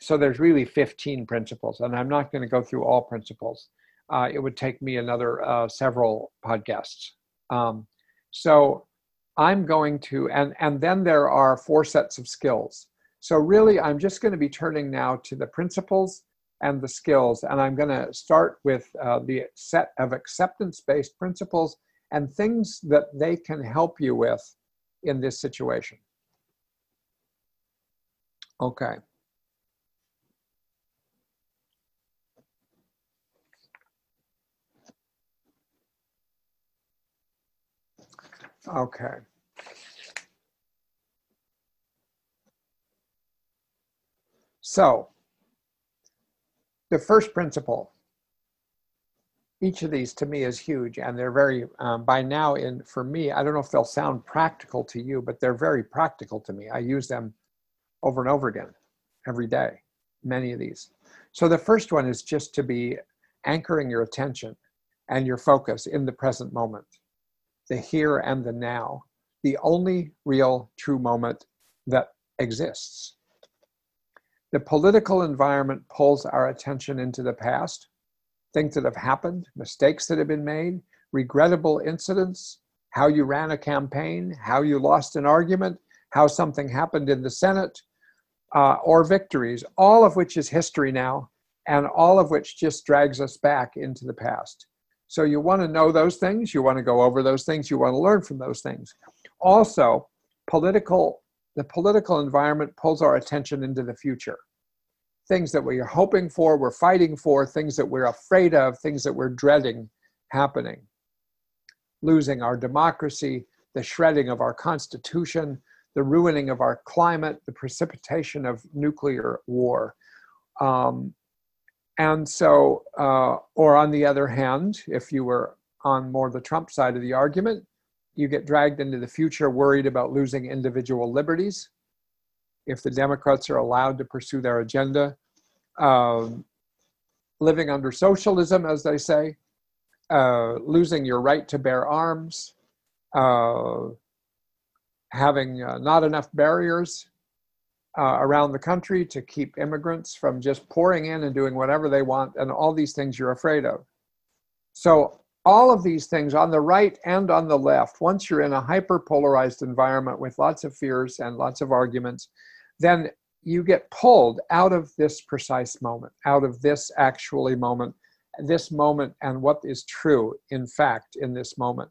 S1: So there's really 15 principles, and I'm not going to go through all principles. Uh, it would take me another uh, several podcasts. Um, so I'm going to, and, and then there are four sets of skills. So really, I'm just going to be turning now to the principles and the skills, and I'm going to start with uh, the set of acceptance-based principles and things that they can help you with in this situation. Okay. Okay. So, the first principle, each of these to me is huge, and they're very, um, by now, in for me, I don't know if they'll sound practical to you, but they're very practical to me. I use them over and over again every day, many of these. So, the first one is just to be anchoring your attention and your focus in the present moment, the here and the now, the only real true moment that exists. The political environment pulls our attention into the past, things that have happened, mistakes that have been made, regrettable incidents, how you ran a campaign, how you lost an argument, how something happened in the Senate, uh, or victories, all of which is history now, and all of which just drags us back into the past. So you want to know those things, you want to go over those things, you want to learn from those things. Also, political the political environment pulls our attention into the future. Things that we're hoping for, we're fighting for, things that we're afraid of, things that we're dreading happening. Losing our democracy, the shredding of our constitution, the ruining of our climate, the precipitation of nuclear war. Um, and so, uh, or on the other hand, if you were on more the Trump side of the argument, you get dragged into the future worried about losing individual liberties. If the Democrats are allowed to pursue their agenda, um, living under socialism, as they say, uh, losing your right to bear arms, uh, having uh, not enough barriers uh, around the country to keep immigrants from just pouring in and doing whatever they want, and all these things you're afraid of. So all of these things on the right and on the left, once you're in a hyper polarized environment with lots of fears and lots of arguments, then you get pulled out of this precise moment, out of this actually moment, this moment, and what is true, in fact, in this moment.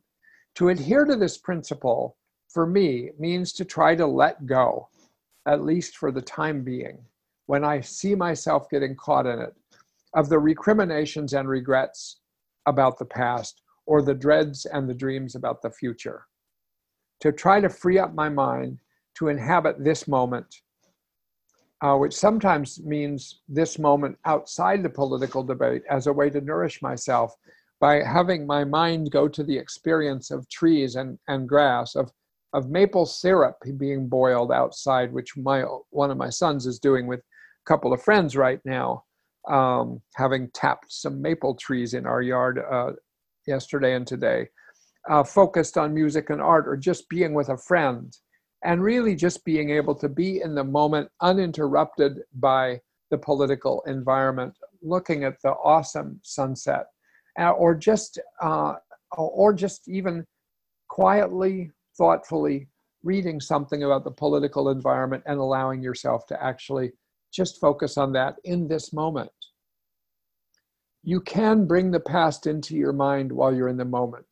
S1: To adhere to this principle, for me, means to try to let go, at least for the time being, when I see myself getting caught in it, of the recriminations and regrets about the past or the dreads and the dreams about the future. To try to free up my mind to inhabit this moment, uh, which sometimes means this moment outside the political debate as a way to nourish myself by having my mind go to the experience of trees and, and grass, of, of maple syrup being boiled outside, which my one of my sons is doing with a couple of friends right now um, having tapped some maple trees in our yard uh, yesterday and today, uh, focused on music and art, or just being with a friend, and really just being able to be in the moment uninterrupted by the political environment, looking at the awesome sunset, uh, or just uh, or just even quietly, thoughtfully reading something about the political environment and allowing yourself to actually just focus on that in this moment you can bring the past into your mind while you're in the moment.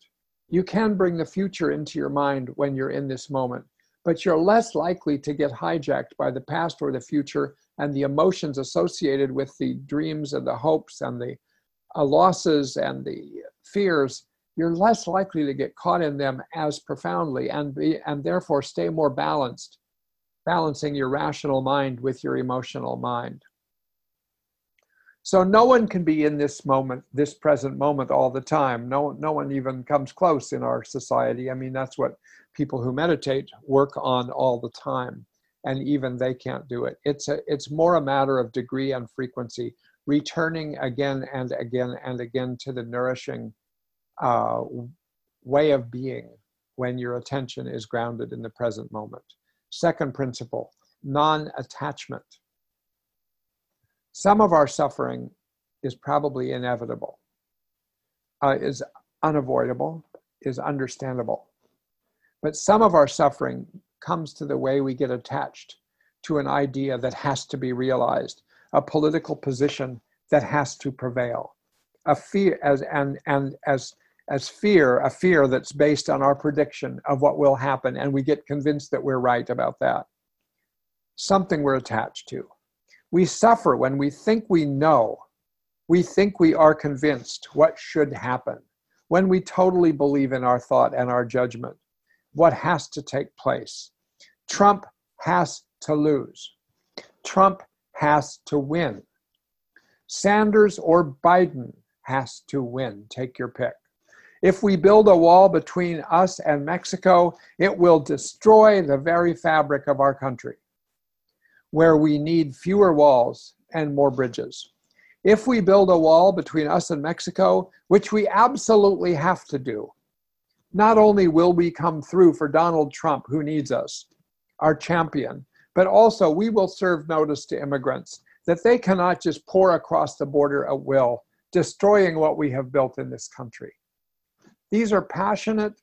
S1: You can bring the future into your mind when you're in this moment, but you're less likely to get hijacked by the past or the future and the emotions associated with the dreams and the hopes and the uh, losses and the fears. You're less likely to get caught in them as profoundly and be, and therefore stay more balanced, balancing your rational mind with your emotional mind. So no one can be in this moment, this present moment all the time. No, no one even comes close in our society. I mean, that's what people who meditate work on all the time, and even they can't do it. It's a, it's more a matter of degree and frequency, returning again and again and again to the nourishing uh, way of being when your attention is grounded in the present moment. Second principle: non-attachment some of our suffering is probably inevitable, uh, is unavoidable, is understandable. But some of our suffering comes to the way we get attached to an idea that has to be realized, a political position that has to prevail, a fear as and and as as fear, a fear that's based on our prediction of what will happen, and we get convinced that we're right about that. Something we're attached to. We suffer when we think we know, we think we are convinced what should happen, when we totally believe in our thought and our judgment. what has to take place. Trump has to lose. Trump has to win. Sanders or Biden has to win. Take your pick. If we build a wall between us and Mexico, it will destroy the very fabric of our country, where we need fewer walls and more bridges. If we build a wall between us and Mexico, which we absolutely have to do, not only will we come through for Donald Trump, who needs us, our champion, but also we will serve notice to immigrants that they cannot just pour across the border at will, destroying what we have built in this country. These are passionate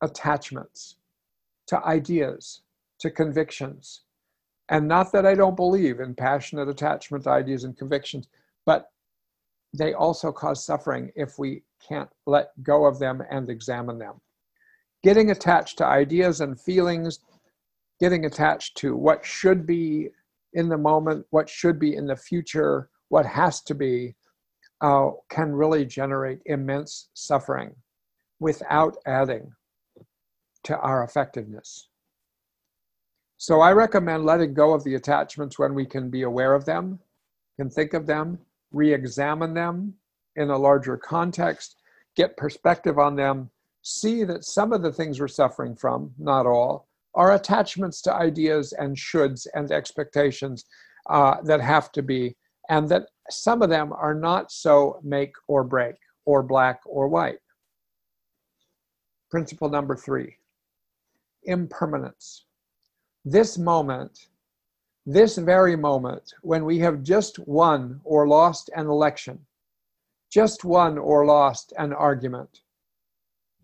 S1: attachments to ideas, to convictions. And not that I don't believe in passionate attachment to ideas and convictions, but they also cause suffering if we can't let go of them and examine them. Getting attached to ideas and feelings, getting attached to what should be in the moment, what should be in the future, what has to be, uh, can really generate immense suffering without adding to our effectiveness. So I recommend letting go of the attachments when we can be aware of them, can think of them, re examine them in a larger context, get perspective on them, see that some of the things we're suffering from, not all, are attachments to ideas and shoulds and expectations uh, that have to be, and that some of them are not so make or break or black or white. Principle number three impermanence. This moment, this very moment, when we have just won or lost an election, just won or lost an argument,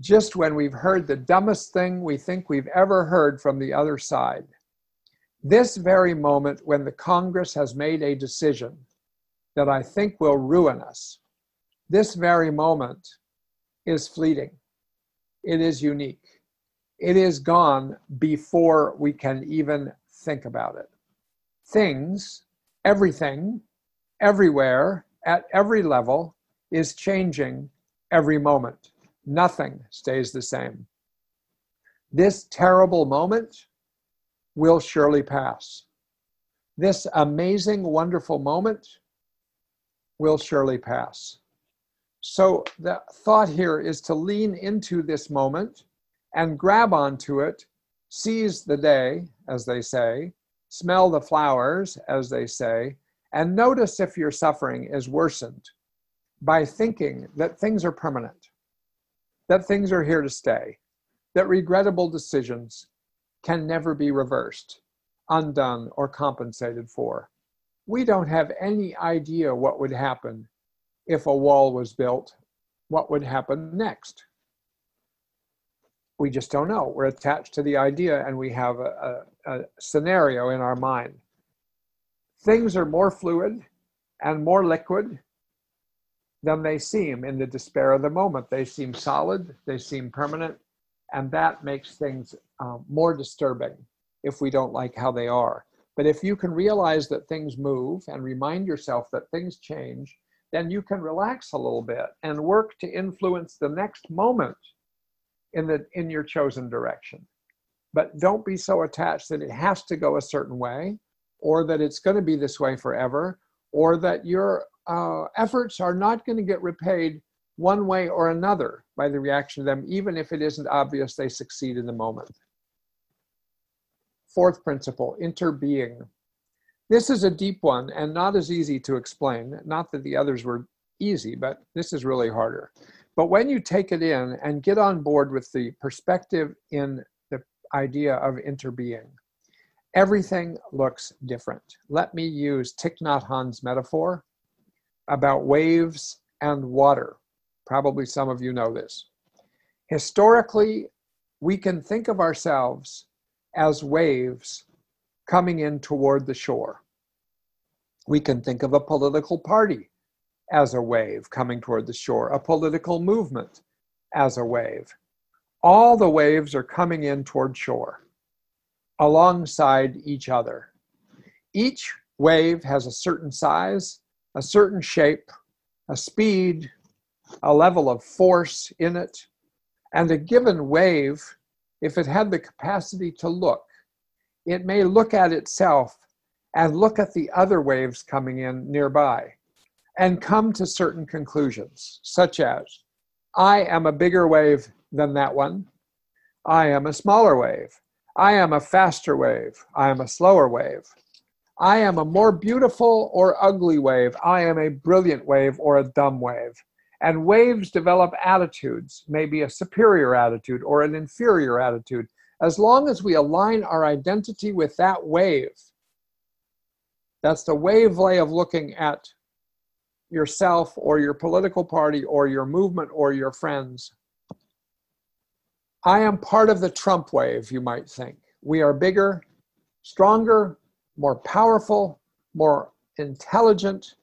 S1: just when we've heard the dumbest thing we think we've ever heard from the other side, this very moment when the Congress has made a decision that I think will ruin us. This very moment is fleeting. It is unique. It is gone before we can even think about it. Things, everything, everywhere, at every level, is changing every moment. Nothing stays the same. This terrible moment will surely pass. This amazing, wonderful moment will surely pass. So the thought here is to lean into this moment and grab onto it, seize the day, as they say, smell the flowers, as they say, and notice if your suffering is worsened by thinking that things are permanent, that things are here to stay, that regrettable decisions can never be reversed, undone, or compensated for we don't have any idea what would happen if a wall was built, what would happen next. We just don't know. We're attached to the idea and we have a, a, a scenario in our mind. Things are more fluid and more liquid than they seem in the despair of the moment. They seem solid, they seem permanent, and that makes things um, more disturbing if we don't like how they are. But if you can realize that things move and remind yourself that things change, then you can relax a little bit and work to influence the next moment in the in your chosen direction. But don't be so attached that it has to go a certain way, or that it's going to be this way forever, or that your uh, efforts are not going to get repaid one way or another by the reaction to them, even if it isn't obvious they succeed in the moment. Fourth principle, interbeing. This is a deep one and not as easy to explain. Not that the others were easy, but this is really harder. But when you take it in and get on board with the perspective in the idea of interbeing, everything looks different. Let me use Thich Nhat Hanh's metaphor about waves and water. Probably some of you know this. Historically, we can think of ourselves as waves coming in toward the shore. We can think of a political party as a wave coming toward the shore, a political movement as a wave. All the waves are coming in toward shore alongside each other. Each wave has a certain size, a certain shape, a speed, a level of force in it, And a given wave, if it had the capacity to look, it may look at itself and look at the other waves coming in nearby and come to certain conclusions, such as I am a bigger wave than that one. I am a smaller wave. I am a faster wave. I am a slower wave. I am a more beautiful or ugly wave. I am a brilliant wave or a dumb wave. And waves develop attitudes, maybe a superior attitude or an inferior attitude. As long as we align our identity with that wave, that's the wave way of looking at yourself or your political party or your movement or your friends. I am part of the Trump wave, you might think. We are bigger, stronger, more powerful, more intelligent.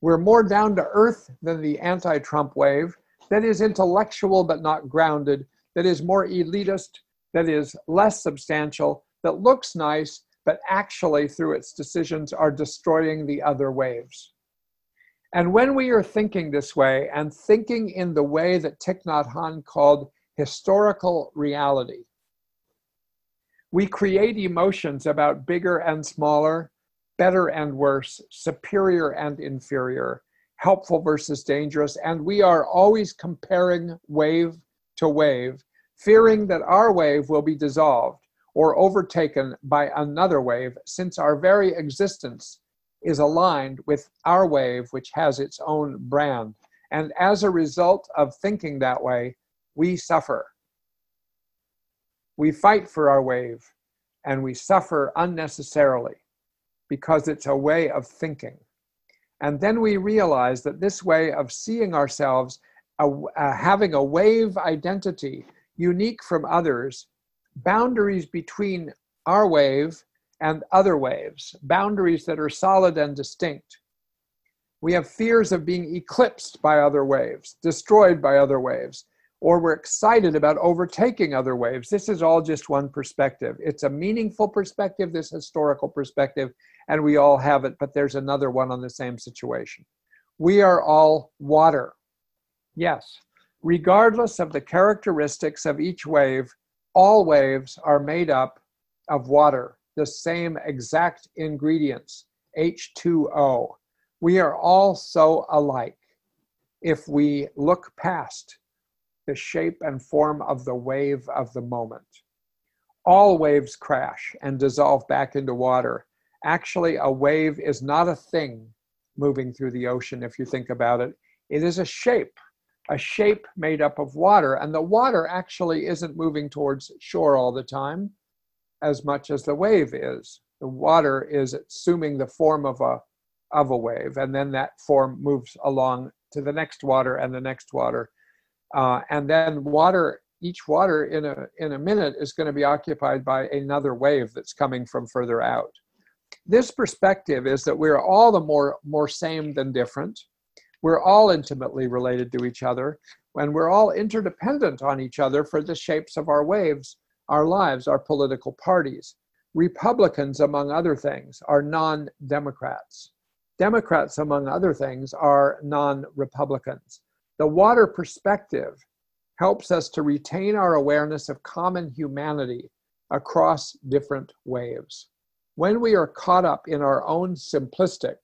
S1: We're more down to earth than the anti Trump wave that is intellectual but not grounded, that is more elitist, that is less substantial, that looks nice, but actually, through its decisions, are destroying the other waves. And when we are thinking this way and thinking in the way that Thich Nhat Hanh called historical reality, we create emotions about bigger and smaller, better and worse, superior and inferior, helpful versus dangerous, and we are always comparing wave to wave, fearing that our wave will be dissolved or overtaken by another wave, since our very existence is aligned with our wave, which has its own brand. And as a result of thinking that way, we suffer. We fight for our wave and we suffer unnecessarily because it's a way of thinking. And then we realize that this way of seeing ourselves, uh, uh, having a wave identity unique from others, boundaries between our wave and other waves, boundaries that are solid and distinct. We have fears of being eclipsed by other waves, destroyed by other waves, or we're excited about overtaking other waves. This is all just one perspective. It's a meaningful perspective, this historical perspective, and we all have it, but there's another one on the same situation. We are all water. Yes, regardless of the characteristics of each wave, all waves are made up of water the same exact ingredients, H2O. We are all so alike if we look past the shape and form of the wave of the moment. All waves crash and dissolve back into water. Actually, a wave is not a thing moving through the ocean, if you think about it. It is a shape, a shape made up of water. And the water actually isn't moving towards shore all the time as much as the wave is. The water is assuming the form of a of a wave, and then that form moves along to the next water and the next water, uh, and then water. Each water in a in a minute is going to be occupied by another wave that's coming from further out. This perspective is that we're all the more more same than different. We're all intimately related to each other, and we're all interdependent on each other for the shapes of our waves our lives, our political parties. Republicans, among other things, are non Democrats. Democrats, among other things, are non Republicans. The water perspective helps us to retain our awareness of common humanity across different waves. When we are caught up in our own simplistic,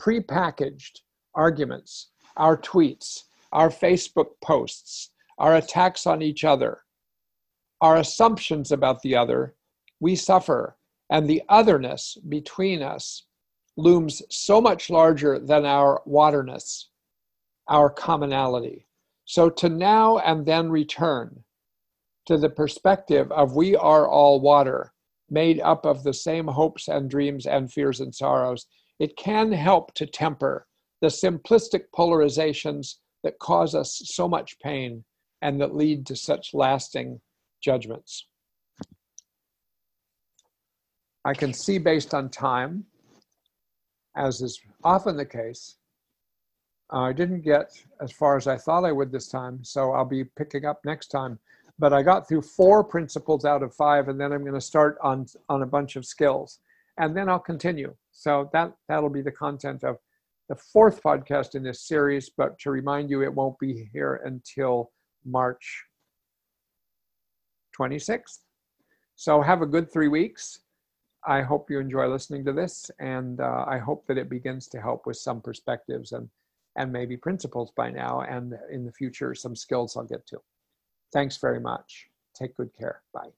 S1: prepackaged arguments, our tweets, our Facebook posts, our attacks on each other, our assumptions about the other, we suffer, and the otherness between us looms so much larger than our waterness, our commonality. So to now and then return to the perspective of we are all water, made up of the same hopes and dreams and fears and sorrows, it can help to temper the simplistic polarizations that cause us so much pain and that lead to such lasting judgments. I can see based on time, as is often the case. I didn't get as far as I thought I would this time, so I'll be picking up next time. But I got through four principles out of five, and then I'm going to start on on a bunch of skills, and then I'll continue. So that that'll be the content of the fourth podcast in this series. But to remind you, it won't be here until March 26th. So have a good three weeks. I hope you enjoy listening to this, and uh, I hope that it begins to help with some perspectives and and maybe principles by now, and in the future some skills I'll get to. Thanks very much. Take good care. Bye.